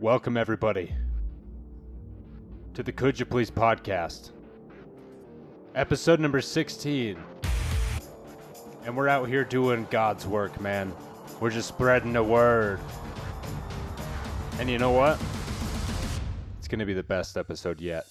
Welcome, everybody, to the Could You Please podcast, episode number 16. And we're out here doing God's work, man. We're just spreading the word. And you know what? It's going to be the best episode yet.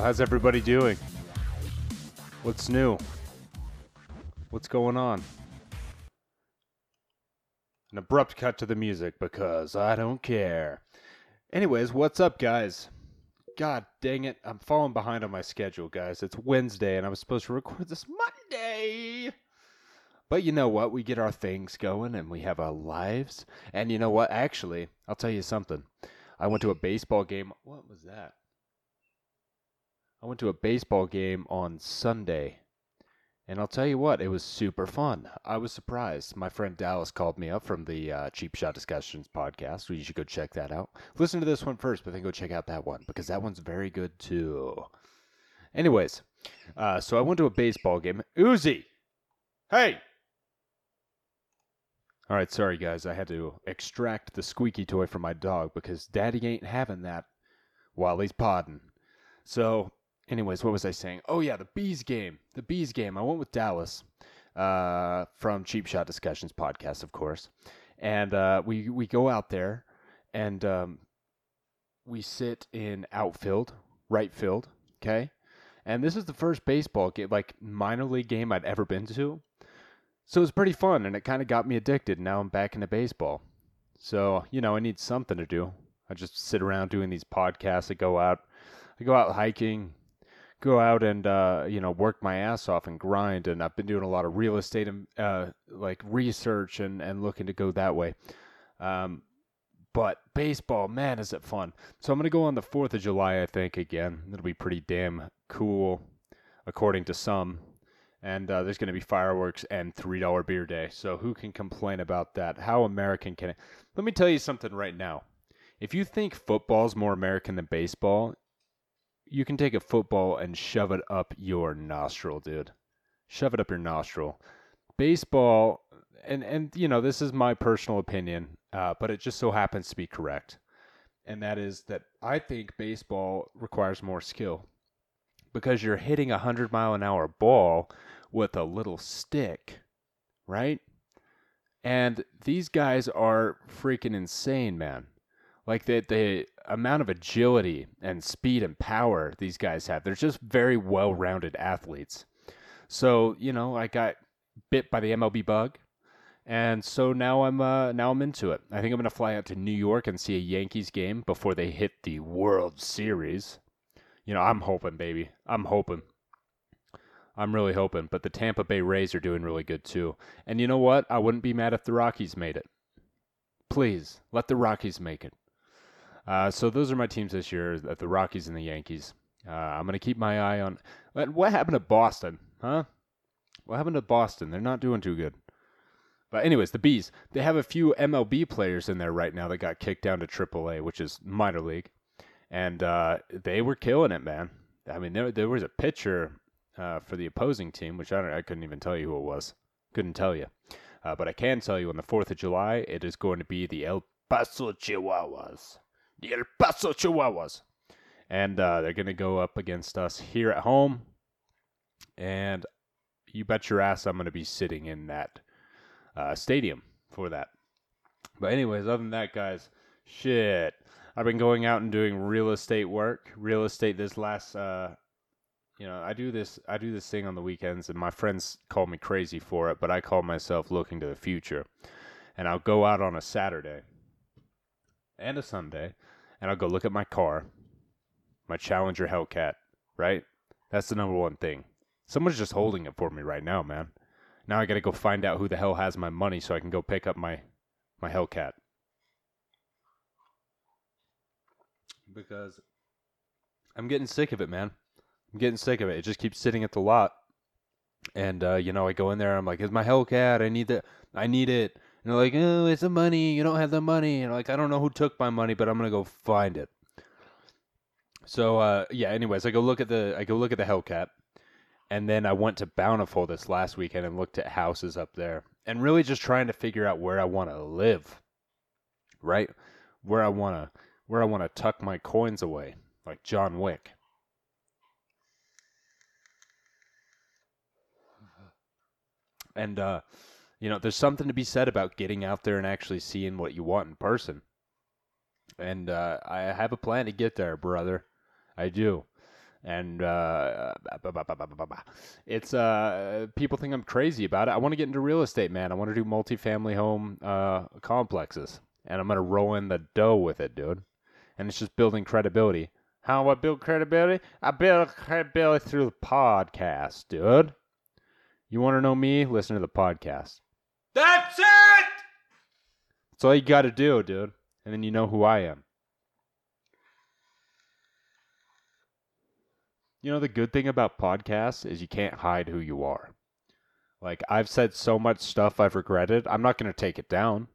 How's everybody doing? What's new? What's going on? An abrupt cut to the music because I don't care. Anyways, what's up, guys? God dang it, I'm falling behind on my schedule, guys. It's Wednesday and I was supposed to record this Monday. But you know what? We get our things going and we have our lives. And you know what? Actually, I'll tell you something. I went to a baseball game. What was that? I went to a baseball game on Sunday. And I'll tell you what, it was super fun. I was surprised. My friend Dallas called me up from the uh, Cheap Shot Discussions podcast. You should go check that out. Listen to this one first, but then go check out that one because that one's very good too. Anyways, uh, so I went to a baseball game. Uzi! Hey! All right, sorry guys. I had to extract the squeaky toy from my dog because daddy ain't having that while he's podding. So anyways, what was I saying? Oh yeah, the bees game. The bees game. I went with Dallas uh, from Cheap Shot Discussions podcast, of course, and uh, we we go out there and um, we sit in outfield, right field. Okay, and this is the first baseball game, like minor league game I'd ever been to. So it was pretty fun, and it kind of got me addicted. Now I'm back into baseball. So you know, I need something to do. I just sit around doing these podcasts. I go out. I go out hiking, go out and uh, you know work my ass off and grind. And I've been doing a lot of real estate and uh, like research and and looking to go that way. Um, but baseball, man, is it fun! So I'm gonna go on the Fourth of July, I think again. It'll be pretty damn cool, according to some. And uh, there's going to be fireworks and three dollar beer day. So who can complain about that? How American can it? Let me tell you something right now. If you think football's more American than baseball, you can take a football and shove it up your nostril, dude. Shove it up your nostril. Baseball, and and you know this is my personal opinion, uh, but it just so happens to be correct, and that is that I think baseball requires more skill because you're hitting a hundred mile an hour ball with a little stick, right? And these guys are freaking insane, man. Like the the amount of agility and speed and power these guys have. They're just very well-rounded athletes. So, you know, I got bit by the MLB bug. And so now I'm uh, now I'm into it. I think I'm to fly out to New York and see a Yankees game before they hit the World Series. You know, I'm hoping, baby. I'm hoping. I'm really hoping. But the Tampa Bay Rays are doing really good too. And you know what? I wouldn't be mad if the Rockies made it. Please, let the Rockies make it. Uh, so those are my teams this year: the Rockies and the Yankees. Uh, I'm going to keep my eye on what happened to Boston, huh? What happened to Boston? They're not doing too good. But anyways, the bees. They have a few MLB players in there right now that got kicked down to AAA, which is minor league, and uh, they were killing it, man. I mean, there there was a pitcher uh, for the opposing team, which I don't, I couldn't even tell you who it was. Couldn't tell you, uh, but I can tell you on the Fourth of July, it is going to be the El Paso Chihuahuas the El Paso Chihuahuas. And uh, they're going to go up against us here at home. And you bet your ass I'm going to be sitting in that uh, stadium for that. But, anyways, other than that, guys, shit. I've been going out and doing real estate work. Real estate this last, uh, you know, I do this. I do this thing on the weekends, and my friends call me crazy for it, but I call myself looking to the future. And I'll go out on a Saturday and a Sunday, and I'll go look at my car, my Challenger Hellcat, right? That's the number one thing. Someone's just holding it for me right now, man. Now I gotta go find out who the hell has my money so I can go pick up my my Hellcat. Because I'm getting sick of it, man. I'm getting sick of it. It just keeps sitting at the lot. And uh, you know, I go in there. I'm like, "Is my Hellcat? I need the, I need it." And they're like, "Oh, it's the money. You don't have the money." And like, I don't know who took my money, but I'm gonna go find it. So uh, yeah. Anyways, I go look at the, I go look at the Hellcat, and then I went to Bountiful this last weekend and looked at houses up there, and really just trying to figure out where I want to live. Right, where I want to, where I want to tuck my coins away, like John Wick. And uh, you know, there's something to be said about getting out there and actually seeing what you want in person. And uh, I have a plan to get there, brother. I do. And uh, it's uh, people think I'm crazy about it. I want to get into real estate, man. I want to do multifamily home uh, complexes, and I'm gonna roll in the dough with it, dude. And it's just building credibility. How do I build credibility? I build credibility through the podcast, dude. You want to know me? Listen to the podcast. That's it! That's all you got to do, dude. And then you know who I am. You know, the good thing about podcasts is you can't hide who you are. Like, I've said so much stuff I've regretted. I'm not going to take it down.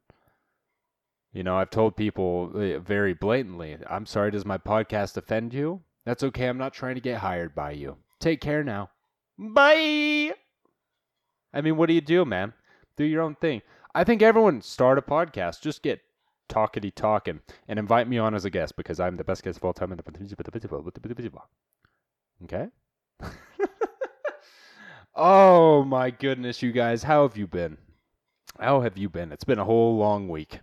You know, I've told people uh, very blatantly, I'm sorry, does my podcast offend you? That's okay. I'm not trying to get hired by you. Take care now. Bye. I mean, what do you do, man? Do your own thing. I think everyone start a podcast. Just get talkity talking and invite me on as a guest because I'm the best guest of all time Okay? oh my goodness, you guys, how have you been? How have you been? It's been a whole long week.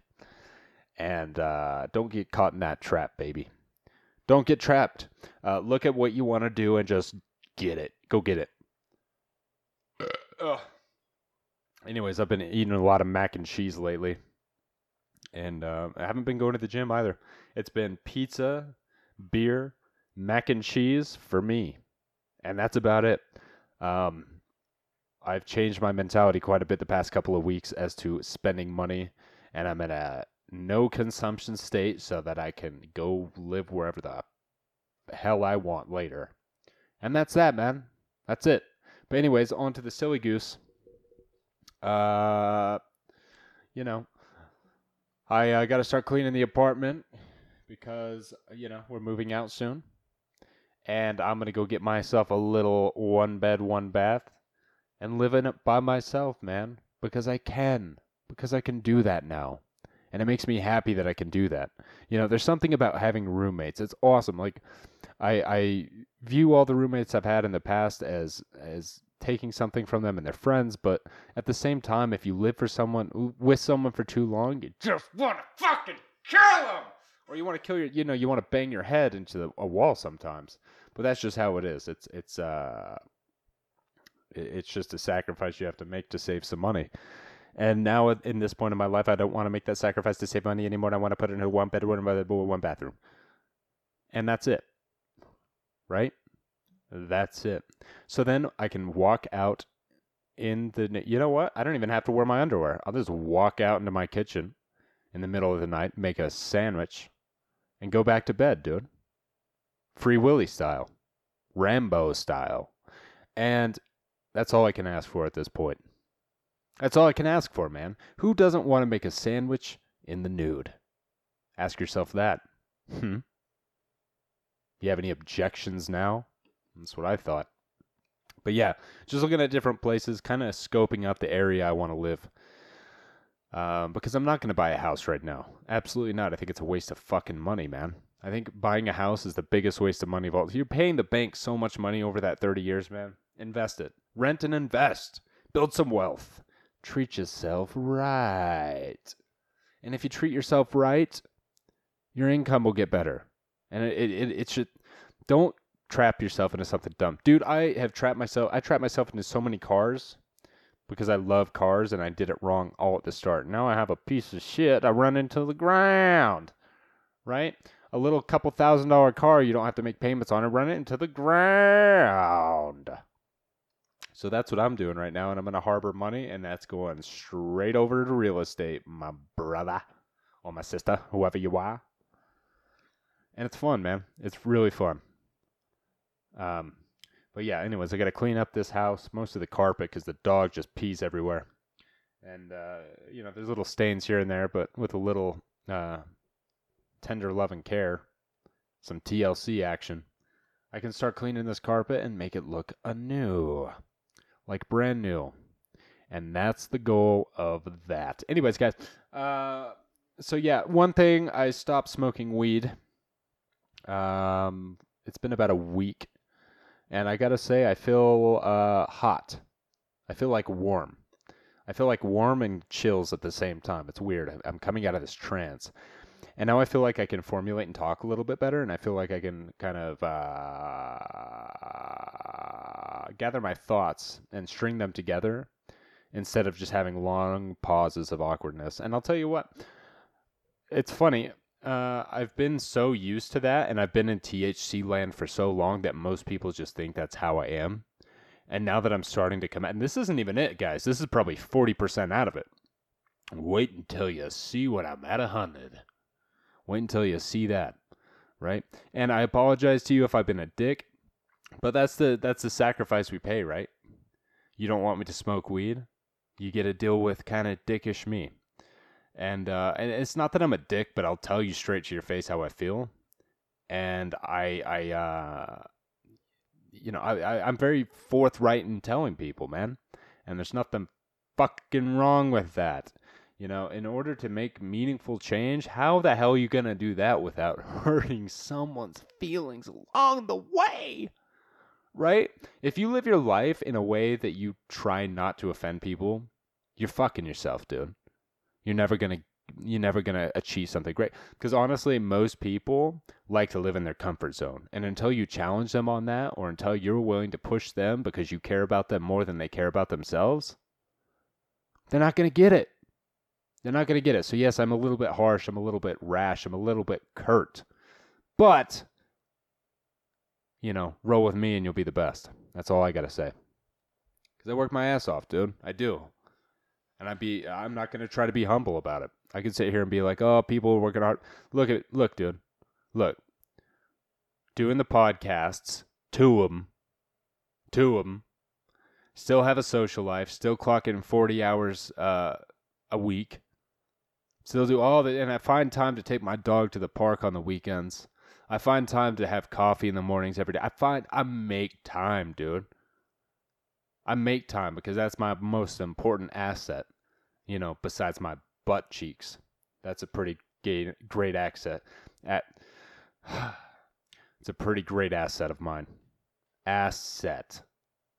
And uh, don't get caught in that trap, baby. Don't get trapped. Uh, look at what you want to do and just get it. Go get it. Ugh. Anyways, I've been eating a lot of mac and cheese lately. And uh, I haven't been going to the gym either. It's been pizza, beer, mac and cheese for me. And that's about it. Um, I've changed my mentality quite a bit the past couple of weeks as to spending money. And I'm in a no consumption state so that I can go live wherever the hell I want later. And that's that, man. That's it. But anyways, on to the silly goose. Uh, you know, I uh, got to start cleaning the apartment because you know we're moving out soon, and I'm gonna go get myself a little one bed, one bath, and live in it by myself, man. Because I can, because I can do that now and it makes me happy that I can do that. You know, there's something about having roommates. It's awesome. Like I I view all the roommates I've had in the past as as taking something from them and their friends, but at the same time, if you live for someone with someone for too long, you just want to fucking kill them, or you want to kill your, you know, you want to bang your head into the, a wall sometimes. But that's just how it is. It's it's uh, it's just a sacrifice you have to make to save some money. And now, in this point in my life, I don't want to make that sacrifice to save money anymore. I want to put it in a one bedroom, one bathroom, and that's it. Right? That's it. So then I can walk out in the. You know what? I don't even have to wear my underwear. I'll just walk out into my kitchen in the middle of the night, make a sandwich, and go back to bed, dude. Free Willy style, Rambo style, and that's all I can ask for at this point. That's all I can ask for, man. Who doesn't want to make a sandwich in the nude? Ask yourself that. Hmm. You have any objections now? That's what I thought. But yeah, just looking at different places, kind of scoping out the area I want to live. Um, because I'm not going to buy a house right now. Absolutely not. I think it's a waste of fucking money, man. I think buying a house is the biggest waste of money of all. You're paying the bank so much money over that 30 years, man. Invest it. Rent and invest. Build some wealth treat yourself right. And if you treat yourself right, your income will get better. And it, it, it should, don't trap yourself into something dumb. Dude, I have trapped myself, I trapped myself into so many cars because I love cars and I did it wrong all at the start. Now I have a piece of shit I run into the ground, right? A little couple thousand dollar car, you don't have to make payments on it, run it into the ground. So that's what I'm doing right now, and I'm going to harbor money, and that's going straight over to real estate, my brother or my sister, whoever you are. And it's fun, man. It's really fun. Um, but yeah, anyways, I got to clean up this house, most of the carpet, because the dog just pees everywhere. And, uh, you know, there's little stains here and there, but with a little uh, tender love and care, some TLC action, I can start cleaning this carpet and make it look anew, like brand new. And that's the goal of that. Anyways, guys, uh, so yeah, one thing I stopped smoking weed. Um, it's been about a week, and I gotta say, I feel uh, hot. I feel like warm. I feel like warm and chills at the same time. It's weird. I'm coming out of this trance. And now I feel like I can formulate and talk a little bit better, and I feel like I can kind of uh, gather my thoughts and string them together instead of just having long pauses of awkwardness. And I'll tell you what, it's funny. Uh, I've been so used to that, and I've been in THC land for so long that most people just think that's how I am. And now that I'm starting to come out, and this isn't even it, guys. This is probably 40% out of it. Wait until you see what I'm at a hundred. Wait until you see that, right? And I apologize to you if I've been a dick, but that's the that's the sacrifice we pay, right? You don't want me to smoke weed, you get to deal with kind of dickish me, and uh, and it's not that I'm a dick, but I'll tell you straight to your face how I feel, and I I uh, you know I, I I'm very forthright in telling people, man, and there's nothing fucking wrong with that. You know, in order to make meaningful change, how the hell are you going to do that without hurting someone's feelings along the way? Right? If you live your life in a way that you try not to offend people, you're fucking yourself, dude. You're never going to you're never going to achieve something great because honestly most people like to live in their comfort zone and until you challenge them on that or until you're willing to push them because you care about them more than they care about themselves they're not going to get it they're not going to get it. So, yes, I'm a little bit harsh. I'm a little bit rash. I'm a little bit curt. But, you know, roll with me and you'll be the best. That's all I got to say. Because I work my ass off, dude. I do. And I be I'm not going to try to be humble about it. I could sit here and be like, "Oh, people are working hard." Look at look, dude. Look. Doing the podcasts, two of them. Two of them. Still have a social life, still clocking 40 hours uh, a week Still do all that, and I find time to take my dog to the park on the weekends. I find time to have coffee in the mornings every day. I find I make time, dude. I make time because that's my most important asset, you know, besides my butt cheeks. That's a pretty gay, great asset. At it's a pretty great asset of mine. Asset,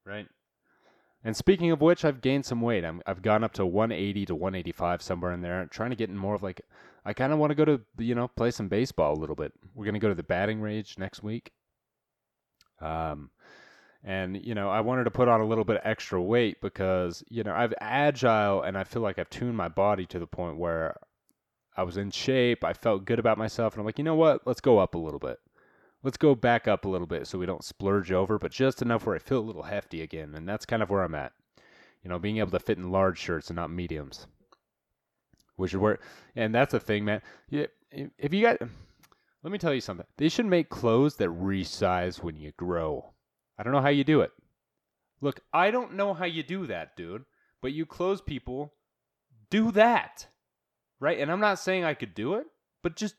right? And speaking of which, I've gained some weight. I'm, I've gone up to 180 to 185 somewhere in there. I'm trying to get in more of like, I kind of want to go to, you know, play some baseball a little bit. We're going to go to the batting range next week. Um, and, you know, I wanted to put on a little bit of extra weight because, you know, I've agile and I feel like I've tuned my body to the point where I was in shape. I felt good about myself. And I'm like, you know what? Let's go up a little bit let's go back up a little bit so we don't splurge over, but just enough where I feel a little hefty again. And that's kind of where I'm at. You know, being able to fit in large shirts and not mediums. Which is where, and that's the thing, man. If you got, let me tell you something. They should make clothes that resize when you grow. I don't know how you do it. Look, I don't know how you do that, dude. But you clothes people do that. Right? And I'm not saying I could do it, but just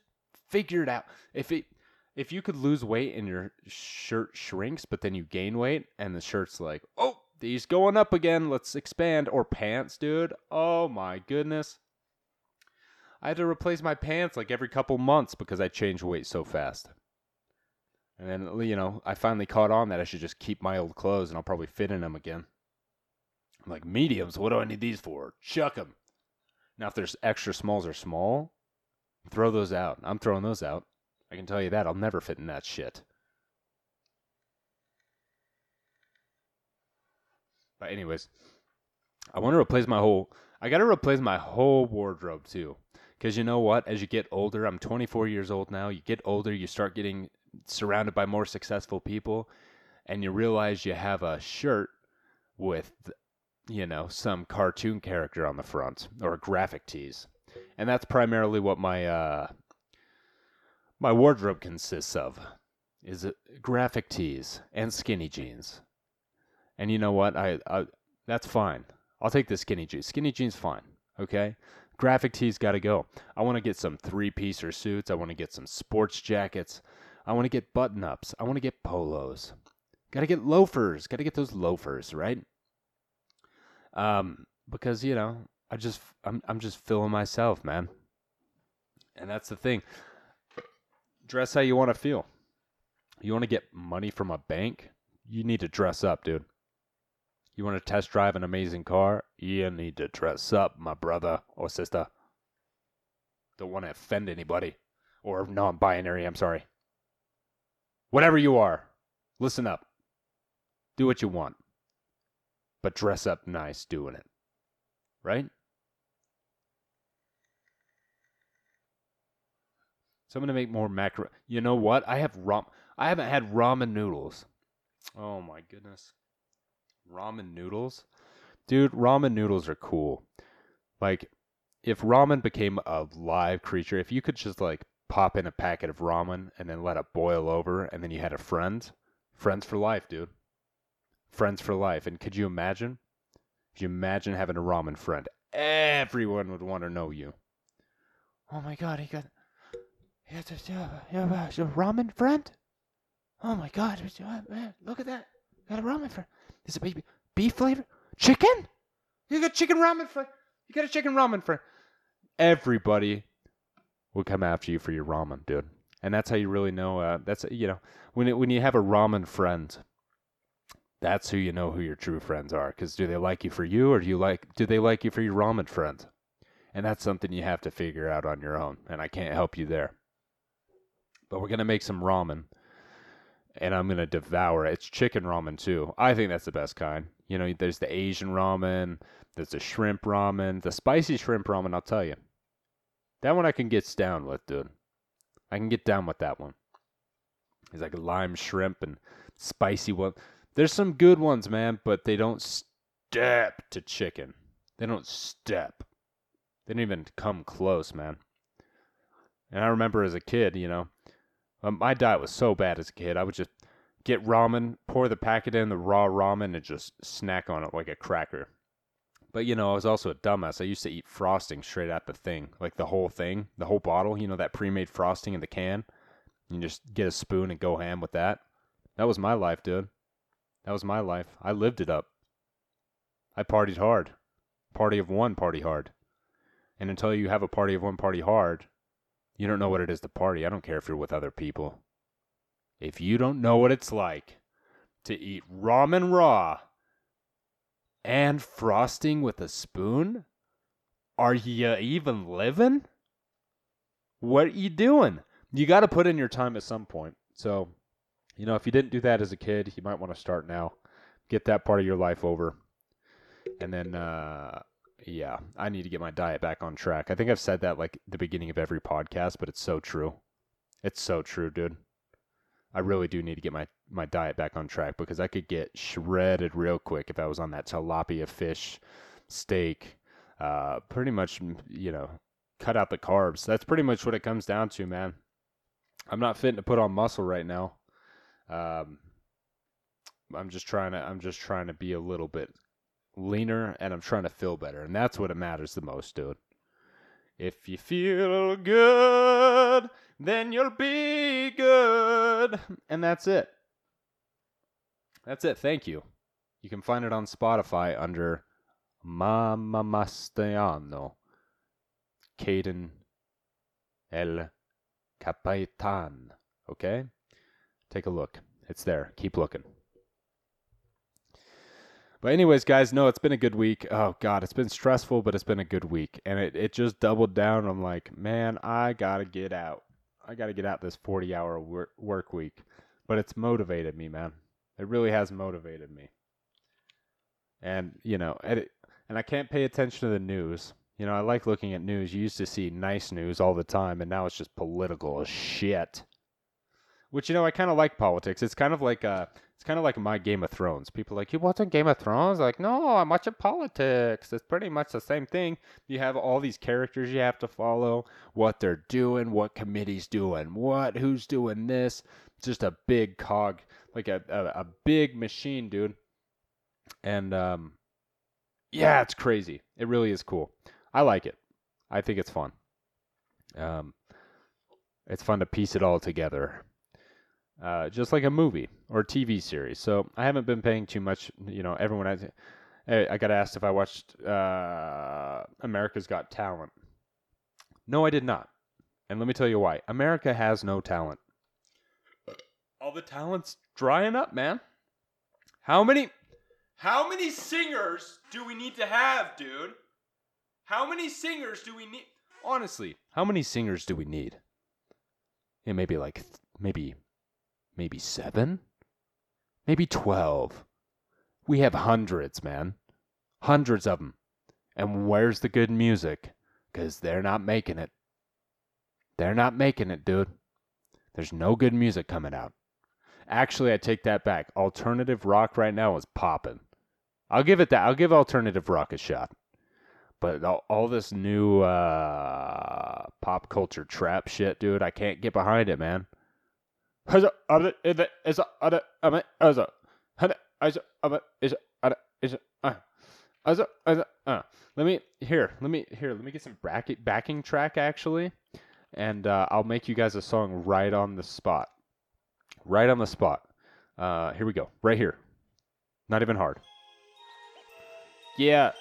figure it out. If it if you could lose weight and your shirt shrinks, but then you gain weight and the shirt's like, oh, these going up again, let's expand. Or pants, dude. Oh my goodness. I had to replace my pants like every couple months because I changed weight so fast. And then, you know, I finally caught on that I should just keep my old clothes and I'll probably fit in them again. I'm like, mediums, what do I need these for? Chuck them. Now, if there's extra smalls or small, throw those out. I'm throwing those out. I can tell you that. I'll never fit in that shit. But anyways, I want to replace my whole. I got to replace my whole wardrobe too, because you know what? As you get older, I'm 24 years old now. You get older, you start getting surrounded by more successful people, and you realize you have a shirt with, you know, some cartoon character on the front or graphic tees, and that's primarily what my uh, my wardrobe consists of is graphic tees and skinny jeans. And you know what? I, I that's fine. I'll take the skinny jeans. Skinny jeans fine. Okay. Graphic tees got to go. I want to get some three piecer suits. I want to get some sports jackets. I want to get button ups. I want to get polos. Got to get loafers. Got to get those loafers, right? Um, because you know, I just I'm I'm just feeling myself, man. And that's the thing. Dress how you want to feel. You want to get money from a bank? You need to dress up, dude. You want to test drive an amazing car? You need to dress up, my brother or sister. Don't want to offend anybody. Or non binary, I'm sorry. Whatever you are, listen up. Do what you want. But dress up nice doing it. Right? So I'm gonna make more macro. You know what? I have ram. I haven't had ramen noodles. Oh my goodness. Ramen noodles, dude. Ramen noodles are cool. Like, if ramen became a live creature, if you could just like pop in a packet of ramen and then let it boil over, and then you had a friend, friends for life, dude. Friends for life. And could you imagine? Could you imagine having a ramen friend? Everyone would want to know you. Oh my god, he got has a, a, ramen friend? Oh my god, man, look at that. Got a ramen friend. Is it beef, beef flavor? Chicken? You got chicken ramen friend. You got a chicken ramen friend. Everybody will come after you for your ramen, dude. And that's how you really know. Uh, that's you know when it, when you have a ramen friend, that's who you know who your true friends are. Because do they like you for you, or do you like do they like you for your ramen friend? And that's something you have to figure out on your own. And I can't help you there. But we're gonna make some ramen, and I'm gonna devour it. It's chicken ramen too. I think that's the best kind. You know, there's the Asian ramen, there's the shrimp ramen, the spicy shrimp ramen. I'll tell you, that one I can get down with, dude. I can get down with that one. It's like lime shrimp and spicy one. There's some good ones, man, but they don't step to chicken. They don't step. They don't even come close, man. And I remember as a kid, you know, um, my diet was so bad as a kid. I would just get ramen, pour the packet in, the raw ramen, and just snack on it like a cracker. But you know, I was also a dumbass. I used to eat frosting straight out the thing, like the whole thing, the whole bottle. You know that pre-made frosting in the can. You just get a spoon and go ham with that. That was my life, dude. That was my life. I lived it up. I partied hard. Party of one, party hard. And until you have a party of one, party hard, you don't know what it is to party. I don't care if you're with other people. If you don't know what it's like to eat ramen raw and frosting with a spoon, are you even living? What are you doing? You got to put in your time at some point. So, you know, if you didn't do that as a kid, you might want to start now. Get that part of your life over. And then, uh, yeah, I need to get my diet back on track. I think I've said that like the beginning of every podcast, but it's so true. It's so true, dude. I really do need to get my, my diet back on track because I could get shredded real quick if I was on that tilapia fish steak. Uh, pretty much, you know, cut out the carbs. That's pretty much what it comes down to, man. I'm not fitting to put on muscle right now. Um, I'm just trying to I'm just trying to be a little bit leaner and I'm trying to feel better. And that's what it matters the most, dude. If you feel good, then you'll be good. And that's it. That's it. Thank you. You can find it on Spotify under Mamma Mastiano. Caden El Capitan. Okay? Take a look. It's there. Keep looking. But anyways, guys, no, it's been a good week. Oh god, it's been stressful, but it's been a good week. And it, it just doubled down. I'm like, man, I gotta get out. I gotta get out this 40 hour work, week. But it's motivated me, man. It really has motivated me. And you know, and, and I can't pay attention to the news. You know, I like looking at news. You used to see nice news all the time, and now it's just political as shit. Which you know, I kind of like politics. It's kind of like uh, it's kind of like my Game of Thrones. People like, you watching Game of Thrones? Like, no, I'm watching politics. It's pretty much the same thing. You have all these characters you have to follow, what they're doing, what committee's doing, what, who's doing this. It's just a big cog, like a, a, a big machine, dude. and um, yeah, it's crazy. It really is cool. I like it. I think it's fun. Um, it's fun to piece it all together, uh, just like a movie or TV series. So I haven't been paying too much. You know, everyone has. I got asked if I watched uh, America's Got Talent. No, I did not. And let me tell you why. America has no talent. All the talent's drying up, man. How many how many singers do we need to have, dude? How many singers do we need? Honestly, how many singers do we need? Yeah, maybe like th- maybe maybe 7? Maybe 12. We have hundreds, man. Hundreds of them. And where's the good music? Cuz they're not making it. They're not making it, dude. There's no good music coming out. Actually, I take that back. Alternative rock right now is popping. I'll give it that. I'll give alternative rock a shot. But all, all this new uh, pop culture trap shit, dude, I can't get behind it, man. Let me here. Let me here. Let me get some bracket backing track actually, and uh, I'll make you guys a song right on the spot. Right on the spot. Uh, here we go. Right here. Not even hard. Yeah.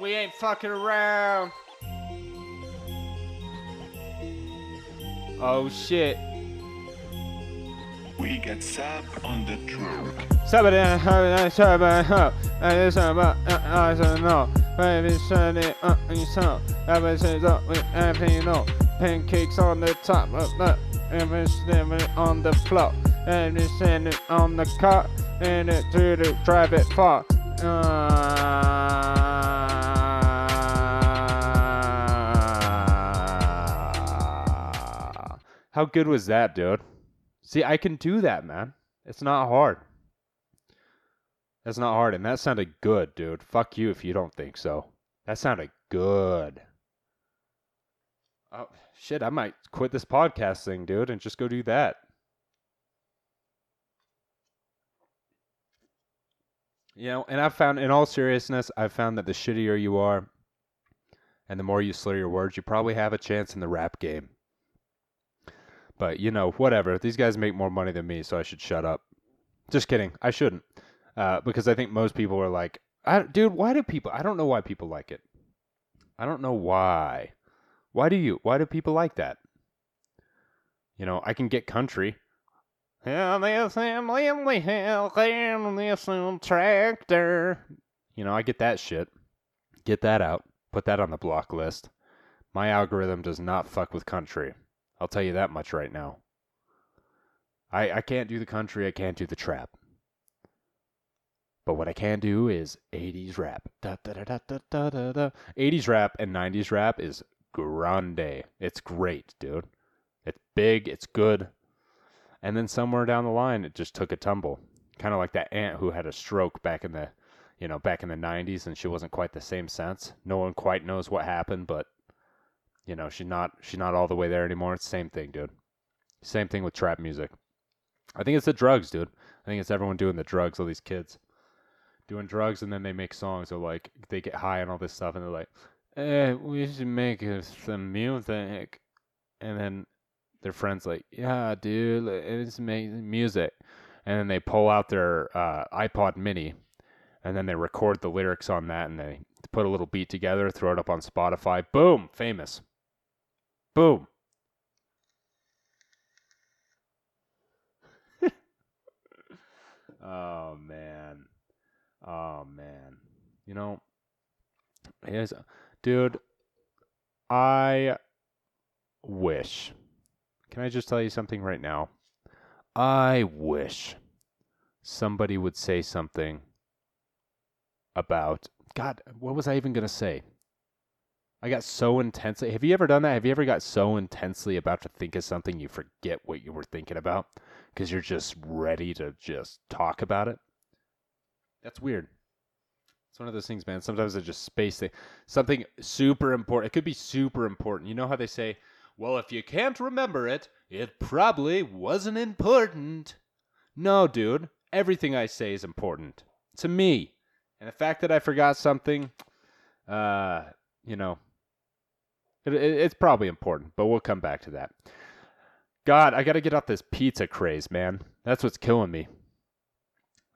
We ain't fucking around. Oh shit. We get Sab on the track. Somebody, uh, somebody, uh, uh, somebody, uh, I don't know. Baby, uh, you saw. I was saying, uh, everything you know. Pancakes on the top of the, everything on the floor. And it's it on the car, and it to the drive it far. Uh, how good was that, dude? See, I can do that, man. It's not hard. That's not hard, and that sounded good, dude. Fuck you if you don't think so. That sounded good. Oh shit! I might quit this podcast thing, dude, and just go do that. You know, and I've found, in all seriousness, I've found that the shittier you are, and the more you slur your words, you probably have a chance in the rap game. But you know, whatever. These guys make more money than me, so I should shut up. Just kidding. I shouldn't, uh, because I think most people are like, "Dude, why do people? I don't know why people like it. I don't know why. Why do you? Why do people like that? You know, I can get country. Tractor. You know, I get that shit. Get that out. Put that on the block list. My algorithm does not fuck with country. I'll tell you that much right now. I I can't do the country, I can't do the trap. But what I can do is 80s rap. Da, da, da, da, da, da, da, da. 80s rap and 90s rap is grande. It's great, dude. It's big, it's good. And then somewhere down the line, it just took a tumble. Kind of like that aunt who had a stroke back in the, you know, back in the 90s and she wasn't quite the same sense. No one quite knows what happened, but you know, she's not she's not all the way there anymore. It's the same thing, dude. Same thing with trap music. I think it's the drugs, dude. I think it's everyone doing the drugs, all these kids doing drugs and then they make songs or like they get high and all this stuff and they're like, eh, we should make some music. And then their friends like, yeah, dude, let's music. And then they pull out their uh, iPod Mini, and then they record the lyrics on that, and they put a little beat together, throw it up on Spotify. Boom, famous. Boom. oh man. Oh man. You know, here's dude, I wish. Can I just tell you something right now? I wish somebody would say something about God, what was I even going to say? I got so intensely. Have you ever done that? Have you ever got so intensely about to think of something you forget what you were thinking about because you're just ready to just talk about it? That's weird. It's one of those things, man. Sometimes I just space. Something super important. It could be super important. You know how they say, well, if you can't remember it, it probably wasn't important. No, dude. Everything I say is important to me. And the fact that I forgot something, uh, you know, it, it, it's probably important, but we'll come back to that. God, I got to get off this pizza craze, man. That's what's killing me.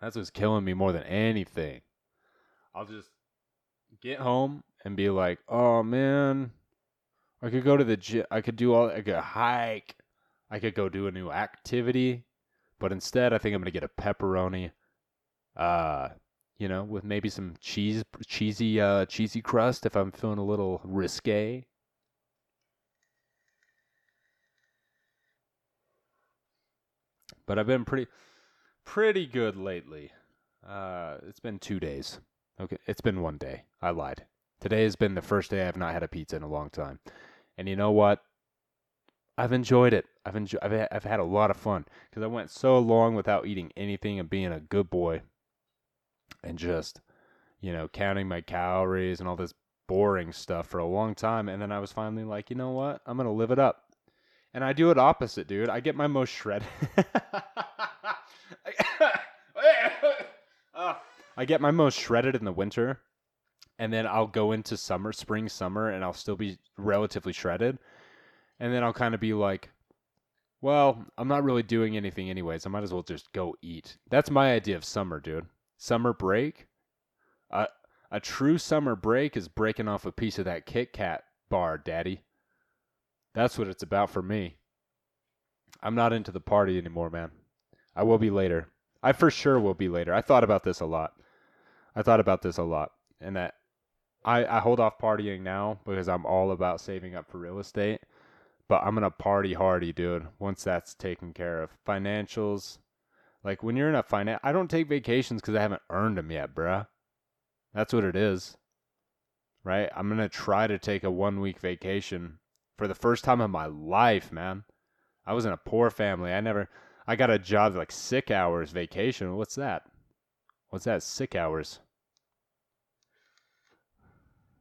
That's what's killing me more than anything. I'll just get home and be like, "Oh man, I could go to the gym. I could do all. I could hike. I could go do a new activity." But instead, I think I'm gonna get a pepperoni, uh, you know, with maybe some cheese, cheesy, uh, cheesy crust if I'm feeling a little risque. But I've been pretty, pretty good lately. Uh, it's been two days. Okay, it's been one day. I lied. Today has been the first day I've not had a pizza in a long time, and you know what? I've enjoyed it. I've enjoyed. I've I've had a lot of fun because I went so long without eating anything and being a good boy, and just, you know, counting my calories and all this boring stuff for a long time. And then I was finally like, you know what? I'm gonna live it up. And I do it opposite, dude. I get my most shredded. I get my most shredded in the winter, and then I'll go into summer, spring, summer, and I'll still be relatively shredded. And then I'll kind of be like, well, I'm not really doing anything anyways. I might as well just go eat. That's my idea of summer, dude. Summer break. Uh, a true summer break is breaking off a piece of that Kit Kat bar, daddy. That's what it's about for me. I'm not into the party anymore, man. I will be later. I for sure will be later. I thought about this a lot. I thought about this a lot. And that I, I hold off partying now because I'm all about saving up for real estate. But I'm going to party hardy, dude, once that's taken care of. Financials. Like when you're in a finance, I don't take vacations because I haven't earned them yet, bruh. That's what it is. Right? I'm going to try to take a one week vacation for the first time in my life, man. I was in a poor family. I never, I got a job like sick hours vacation. What's that? What's that? Sick hours.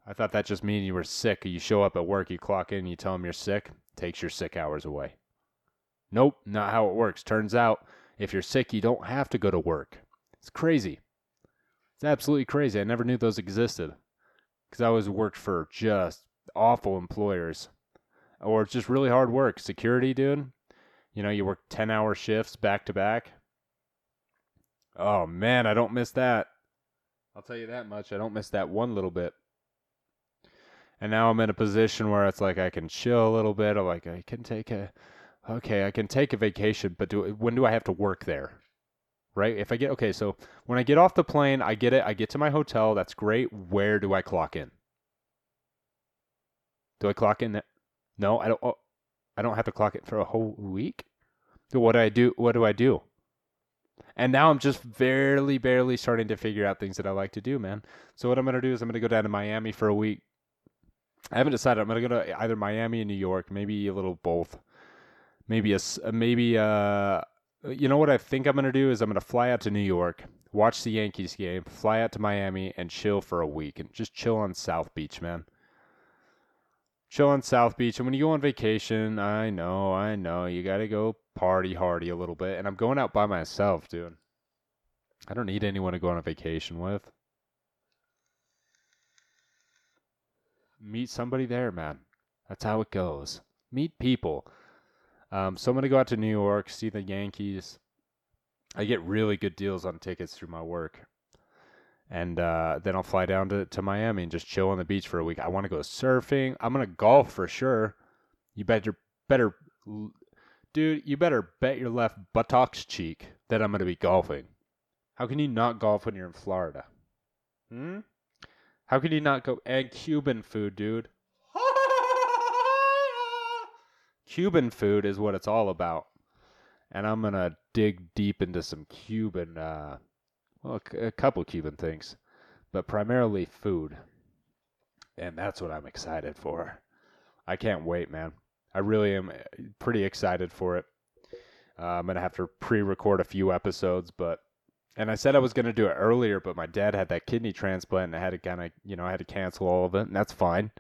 I thought that just mean you were sick. You show up at work, you clock in, you tell them you're sick, takes your sick hours away. Nope, not how it works. Turns out, if you're sick, you don't have to go to work. It's crazy. It's absolutely crazy. I never knew those existed because I always worked for just awful employers or it's just really hard work. Security, dude. You know, you work 10 hour shifts back to back. Oh, man, I don't miss that. I'll tell you that much. I don't miss that one little bit. And now I'm in a position where it's like I can chill a little bit. I'm like, I can take a, okay, I can take a vacation, but do when do I have to work there? Right? If I get, okay, so when I get off the plane, I get it, I get to my hotel. That's great. Where do I clock in? Do I clock in? No, I don't. Oh, I don't have to clock it for a whole week. So what do I do? What do I do? And now I'm just barely, barely starting to figure out things that I like to do, man. So what I'm gonna do is I'm gonna go down to Miami for a week. I haven't decided. I'm gonna go to either Miami and New York, maybe a little both. Maybe a maybe uh, you know what I think I'm gonna do is I'm gonna fly out to New York, watch the Yankees game, fly out to Miami, and chill for a week and just chill on South Beach, man chill on South Beach. And when you go on vacation, I know, I know, you got to go party hardy a little bit. And I'm going out by myself, dude. I don't need anyone to go on a vacation with. Meet somebody there, man. That's how it goes. Meet people. Um, so I'm going to go out to New York, see the Yankees. I get really good deals on tickets through my work and uh, then I'll fly down to, to Miami and just chill on the beach for a week. I want to go surfing. I'm gonna golf for sure. You better better, dude. You better bet your left buttocks cheek that I'm gonna be golfing. How can you not golf when you're in Florida? Hmm. How can you not go? And Cuban food, dude. Cuban food is what it's all about, and I'm gonna dig deep into some Cuban. Uh, well, a couple Cuban things, but primarily food. And that's what I'm excited for. I can't wait, man. I really am eh, pretty excited for it. Uh, I'm gonna have to pre-record a few episodes, but and I said I was gonna do it earlier, but my dad had that kidney transplant, and I had to kind of, you know, I had to cancel all of it, and that's fine.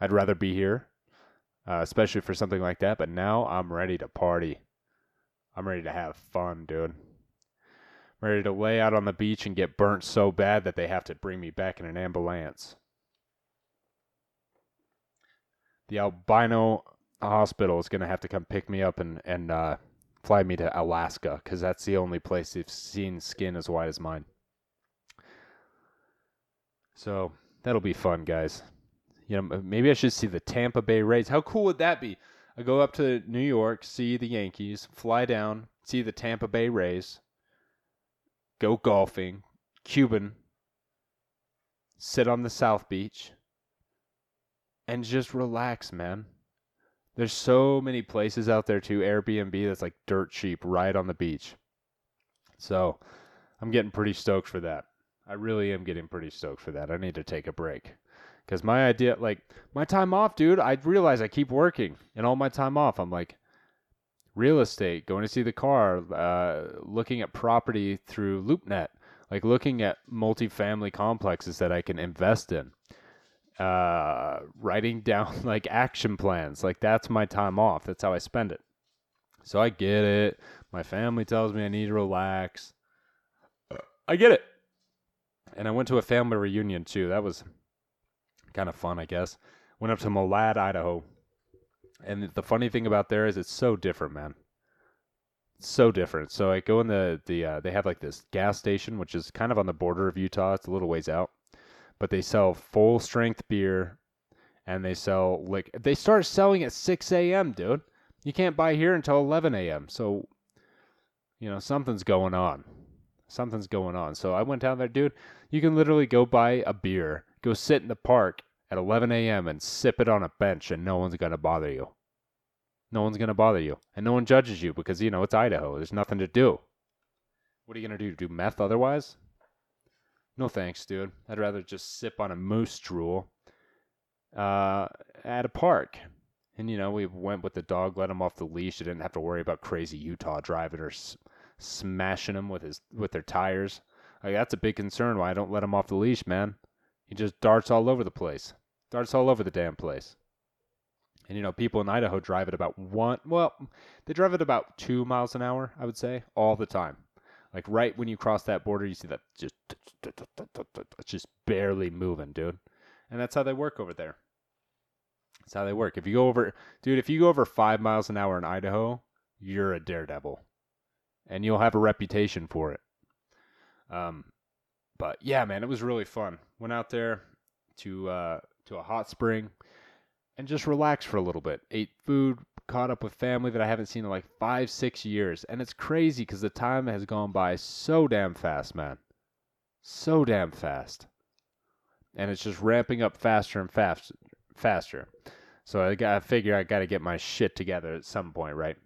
I'd rather be here, uh, especially for something like that. But now I'm ready to party. I'm ready to have fun, dude. Ready to lay out on the beach and get burnt so bad that they have to bring me back in an ambulance. The albino hospital is going to have to come pick me up and, and uh, fly me to Alaska because that's the only place they've seen skin as white as mine. So that'll be fun, guys. You know, maybe I should see the Tampa Bay Rays. How cool would that be? I go up to New York, see the Yankees, fly down, see the Tampa Bay Rays, go golfing, Cuban, sit on the South Beach, and just relax, man. There's so many places out there too, Airbnb that's like dirt cheap right on the beach. So I'm getting pretty stoked for that. I really am getting pretty stoked for that. I need to take a break. Because my idea, like, my time off, dude, I realize I keep working. And all my time off, I'm like, real estate, going to see the car, uh, looking at property through LoopNet, like looking at multifamily complexes that I can invest in, uh, writing down like action plans. Like, that's my time off. That's how I spend it. So I get it. My family tells me I need to relax. I get it. And I went to a family reunion too. That was kind of fun, I guess. Went up to Malad, Idaho. And the funny thing about there is it's so different, man. So different. So I go in the the uh, they have like this gas station which is kind of on the border of Utah. It's a little ways out. But they sell full strength beer and they sell like they start selling at 6 a.m., dude. You can't buy here until 11 a.m. So you know, something's going on. Something's going on. So I went down there, dude. You can literally go buy a beer Go sit in the park at 11 a.m. and sip it on a bench, and no one's going to bother you. No one's going to bother you. And no one judges you because, you know, it's Idaho. There's nothing to do. What are you going to do? Do meth otherwise? No thanks, dude. I'd rather just sip on a moose drool uh, at a park. And, you know, we went with the dog, let him off the leash. I didn't have to worry about crazy Utah driving or s- smashing him with, his, with their tires. Like, that's a big concern why I don't let him off the leash, man. He just darts all over the place. Darts all over the damn place. And you know, people in Idaho drive at about one, well, they drive at about two miles an hour, I would say, all the time. Like right when you cross that border, you see that just, just barely moving, dude. And that's how they work over there. That's how they work. If you go over, dude, if you go over five miles an hour in Idaho, you're a daredevil, and you'll have a reputation for it. Um, but yeah, man, it was really fun. Went out there to uh, to a hot spring and just relax for a little bit. Ate food, caught up with family that I haven't seen in like five, six years, and it's crazy because the time has gone by so damn fast, man. So damn fast, and it's just ramping up faster and fast, faster. So I got I figure I got to get my shit together at some point, right?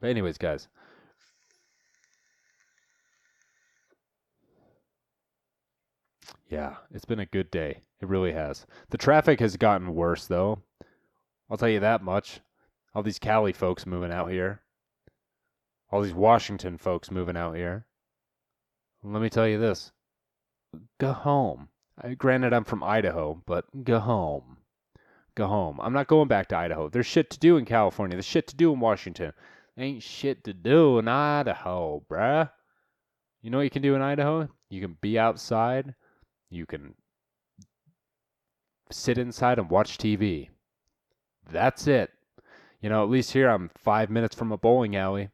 But anyways, guys, Yeah, it's been a good day. It really has. The traffic has gotten worse, though. I'll tell you that much. All these Cali folks moving out here. All these Washington folks moving out here. Let me tell you this. Go home. I, granted, I'm from Idaho, but go home. Go home. I'm not going back to Idaho. There's shit to do in California. There's shit to do in Washington. Ain't shit to do in Idaho, bruh. You know what you can do in Idaho? You can be outside you can sit inside and watch TV. That's it. You know, at least here I'm five minutes from a bowling alley.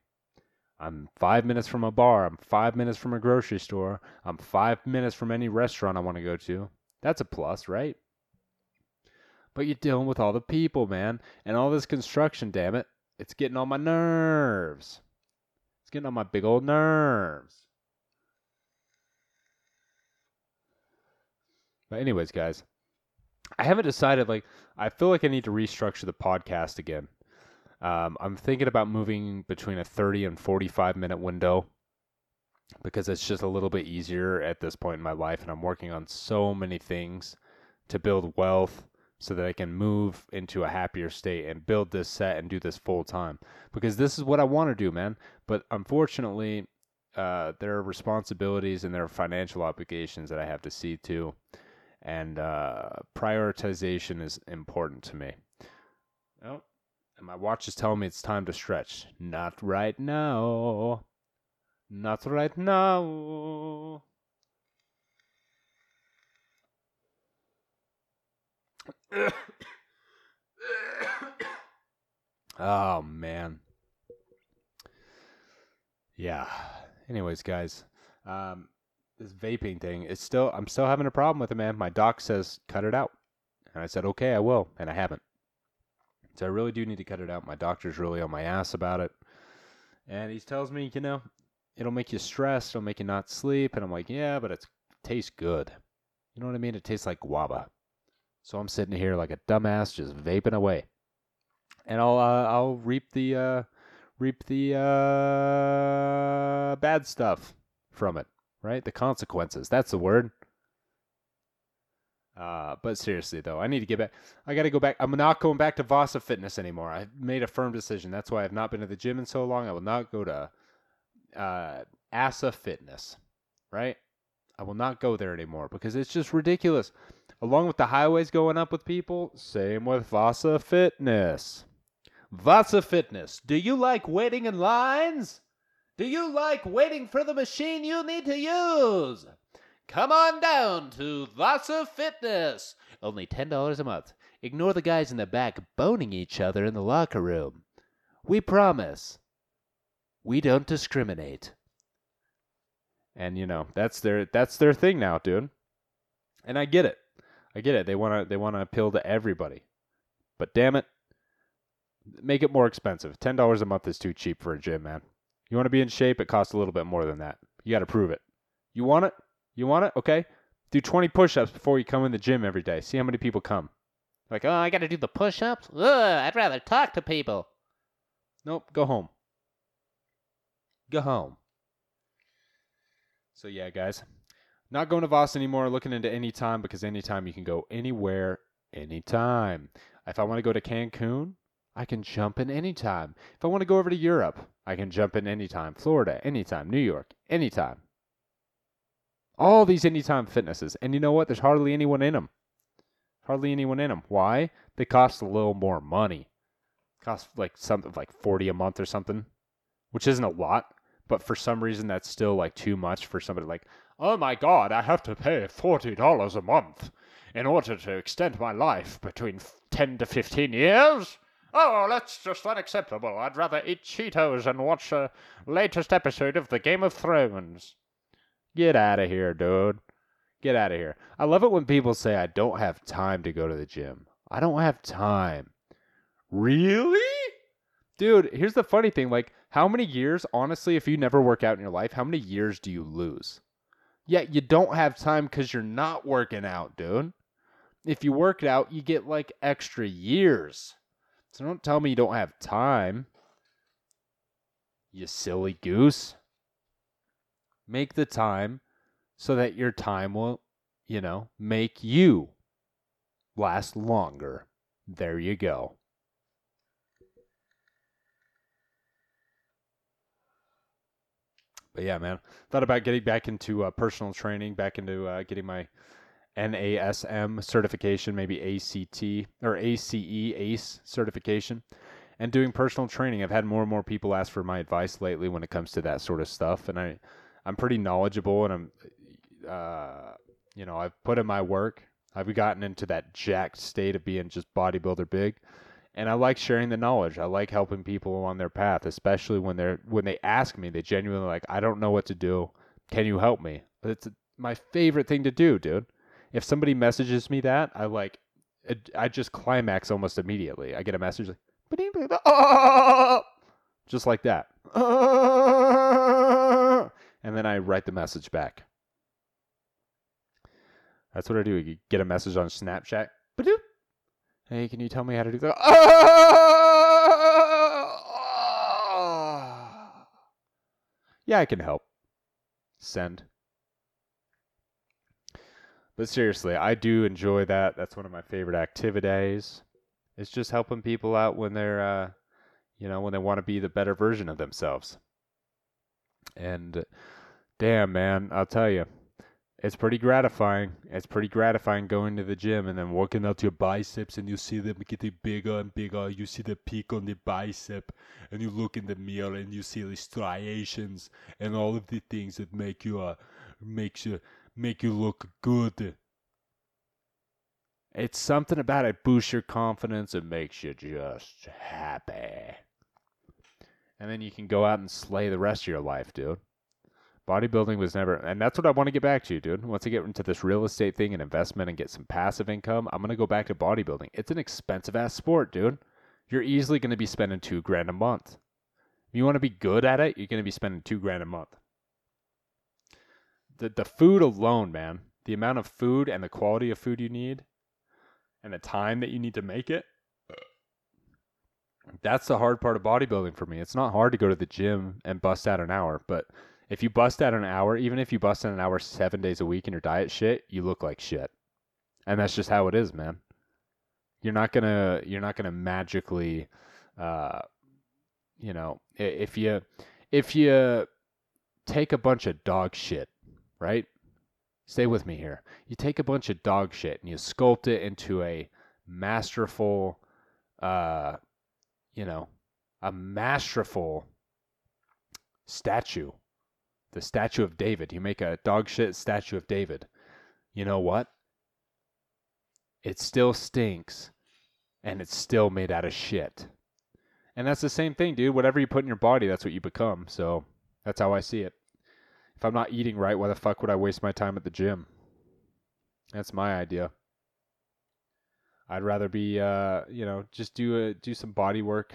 I'm five minutes from a bar. I'm five minutes from a grocery store. I'm five minutes from any restaurant I want to go to. That's a plus, right? But you're dealing with all the people, man, and all this construction, damn it. It's getting on my nerves. It's getting on my big old nerves. But anyways, guys, I haven't decided. Like, I feel like I need to restructure the podcast again. Um, I'm thinking about moving between a 30 and 45 minute window because it's just a little bit easier at this point in my life, and I'm working on so many things to build wealth so that I can move into a happier state and build this set and do this full time because this is what I want to do, man. But unfortunately, uh, there are responsibilities and there are financial obligations that I have to see to and uh, prioritization is important to me. Oh, and my watch is telling me it's time to stretch. Not right now. Not right now. oh man. Yeah. Anyways, guys, um, this vaping thing is still I'm still having a problem with it, man. My doc says cut it out. And I said, okay, I will, and I haven't. So I really do need to cut it out. My doctor's really on my ass about it. And he tells me, you know, it'll make you stressed, it'll make you not sleep. And I'm like, yeah, but it tastes good. You know what I mean? It tastes like guava. So I'm sitting here like a dumbass just vaping away. And I'll uh, I'll reap the uh, reap the uh, bad stuff from it, right? The consequences. That's the word. Uh, but seriously though, I need to get back. I got to go back. I'm not going back to Vasa Fitness anymore. I've made a firm decision. That's why I've not been to the gym in so long. I will not go to uh, Vasa Fitness, right? I will not go there anymore because it's just ridiculous. Along with the highways going up with people, same with Vasa Fitness. Vasa Fitness. Do you like waiting in lines? Do you like waiting for the machine you need to use? Come on down to Lots of Fitness. Only $10 a month. Ignore the guys in the back boning each other in the locker room. We promise. We don't discriminate. And you know, that's their that's their thing now, dude. And I get it. I get it. They want to they want to appeal to everybody. But damn it, make it more expensive. $10 a month is too cheap for a gym, man. You want to be in shape, it costs a little bit more than that. You got to prove it. You want it? You want it? Okay. Do 20 push ups before you come in the gym every day. See how many people come. Like, oh, I got to do the push ups? Ugh, I'd rather talk to people. Nope, go home. Go home. So, yeah, guys. Not going to Voss anymore, looking into any time because anytime you can go anywhere, anytime. If I want to go to Cancun, I can jump in anytime. If I want to go over to Europe, I can jump in anytime. Florida, anytime. New York, anytime. All these anytime fitnesses. And you know what? There's hardly anyone in them. Hardly anyone in them. Why? They cost a little more money. Cost like something like 40 a month or something, which isn't a lot, but for some reason that's still like too much for somebody like, "Oh my god, I have to pay $40 a month in order to extend my life between 10 to 15 years?" Oh, that's just unacceptable. I'd rather eat Cheetos and watch the latest episode of The Game of Thrones. Get out of here, dude. Get out of here. I love it when people say, I don't have time to go to the gym. I don't have time. Really? Dude, here's the funny thing. Like, how many years, honestly, if you never work out in your life, how many years do you lose? Yeah, you don't have time because you're not working out, dude. If you work out, you get like extra years. So don't tell me you don't have time. You silly goose. Make the time so that your time will, you know, make you last longer. There you go. But yeah, man, thought about getting back into uh, personal training, back into uh, getting my NASM certification, maybe ACT or ACE ACE certification, and doing personal training. I've had more and more people ask for my advice lately when it comes to that sort of stuff, and I I'm pretty knowledgeable, and I'm uh, you know I've put in my work. I've gotten into that jacked state of being just bodybuilder big, and I like sharing the knowledge. I like helping people on their path, especially when they're when they ask me, they genuinely like, I don't know what to do. Can you help me? It's my favorite thing to do, dude if somebody messages me that, I like, I just climax almost immediately. I get a message like, just like that. And then I write the message back. That's what I do. You get a message on Snapchat. Hey, can you tell me how to do that? Yeah, I can help. Send. But seriously, I do enjoy that. That's one of my favorite activities. It's just helping people out when they're, uh, you know, when they want to be the better version of themselves. And damn, man, I'll tell you, it's pretty gratifying. It's pretty gratifying going to the gym and then working out your biceps and you see them getting bigger and bigger. You see the peak on the bicep and you look in the mirror and you see the striations and all of the things that make you uh makes you make you look good. It's something about it boosts your confidence and makes you just happy. And then you can go out and slay the rest of your life, dude. Bodybuilding was never, and that's what I want to get back to, dude. Once I get into this real estate thing and investment and get some passive income, I'm going to go back to bodybuilding. It's an expensive ass sport, dude. You're easily going to be spending two grand a month. If you want to be good at it, you're going to be spending two grand a month. The, the food alone, man, the amount of food and the quality of food you need and the time that you need to make it, that's the hard part of bodybuilding for me. It's not hard to go to the gym and bust out an hour, but if you bust out an hour, even if you bust out an hour seven days a week and your diet shit, you look like shit. And that's just how it is, man. You're not gonna you're not gonna magically uh you know, if you if you take a bunch of dog shit, right? Stay with me here. You take a bunch of dog shit and you sculpt it into a masterful uh you know, a masterful statue the statue of David. You make a dog shit statue of David. You know what? It still stinks and it's still made out of shit. And that's the same thing, dude. Whatever you put in your body, that's what you become. So that's how I see it. If I'm not eating right, why the fuck would I waste my time at the gym? That's my idea. I'd rather be, uh, you know, just do a do some body work,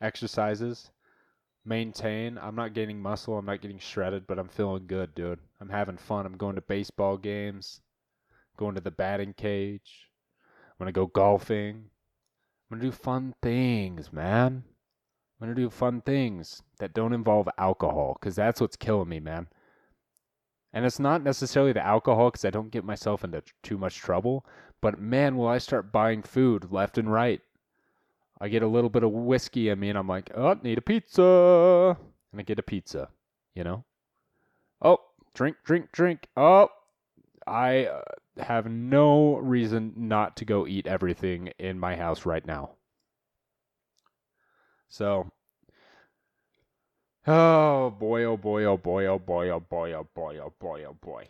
exercises, maintain. I'm not gaining muscle. I'm not getting shredded, but I'm feeling good, dude. I'm having fun. I'm going to baseball games, going to the batting cage. I'm to go golfing. I'm to do fun things, man. I'm to do fun things that don't involve alcohol because that's what's killing me, man. And it's not necessarily the alcohol because I don't get myself into too much trouble, but man, will I start buying food left and right I get a little bit of whiskey in me and I'm like, oh, need a pizza. And I get a pizza, you know? Oh, drink, drink, drink. Oh, I uh, have no reason not to go eat everything in my house right now. So, oh boy, oh boy, oh boy, oh boy, oh boy, oh boy, oh boy, oh boy.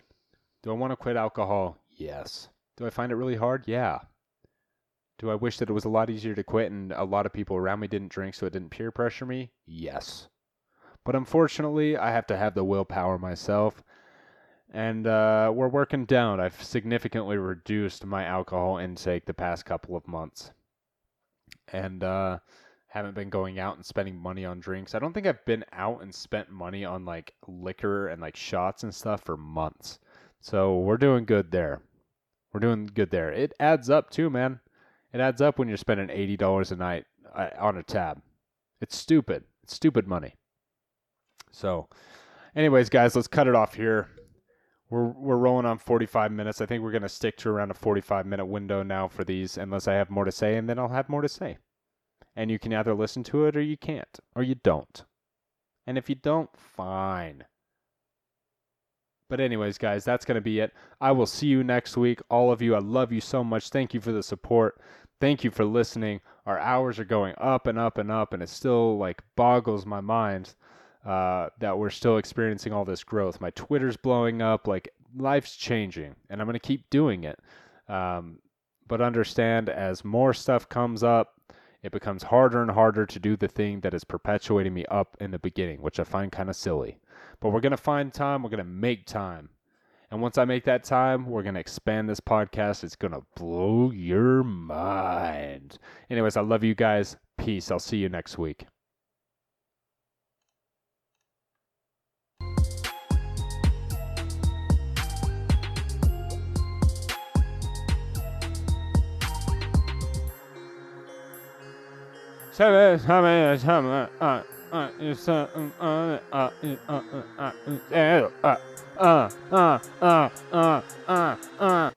Do I want to quit alcohol? Yes. Do I find it really hard? Yeah. Do I wish that it was a lot easier to quit and a lot of people around me didn't drink so it didn't peer pressure me? Yes. But unfortunately, I have to have the willpower myself. And uh, we're working down. I've significantly reduced my alcohol intake the past couple of months. And uh, haven't been going out and spending money on drinks. I don't think I've been out and spent money on like liquor and like shots and stuff for months. So we're doing good there. We're doing good there. It adds up too, man. It adds up when you're spending eighty dollars a night uh, on a tab. It's stupid. It's stupid money. So, anyways, guys, let's cut it off here. We're we're rolling on 45 minutes. I think we're gonna stick to around a 45 minute window now for these, unless I have more to say, and then I'll have more to say. And you can either listen to it or you can't, or you don't. And if you don't, fine. But, anyways, guys, that's going to be it. I will see you next week. All of you, I love you so much. Thank you for the support. Thank you for listening. Our hours are going up and up and up, and it still like boggles my mind uh, that we're still experiencing all this growth. My Twitter's blowing up. Like, life's changing, and I'm going to keep doing it. Um, but understand as more stuff comes up, it becomes harder and harder to do the thing that is perpetuating me up in the beginning, which I find kind of silly. But we're going to find time, we're going to make time. And once I make that time, we're going to expand this podcast. It's going to blow your mind. Anyways, I love you guys. Peace. I'll see you next week. Uh, uh, uh, uh, uh.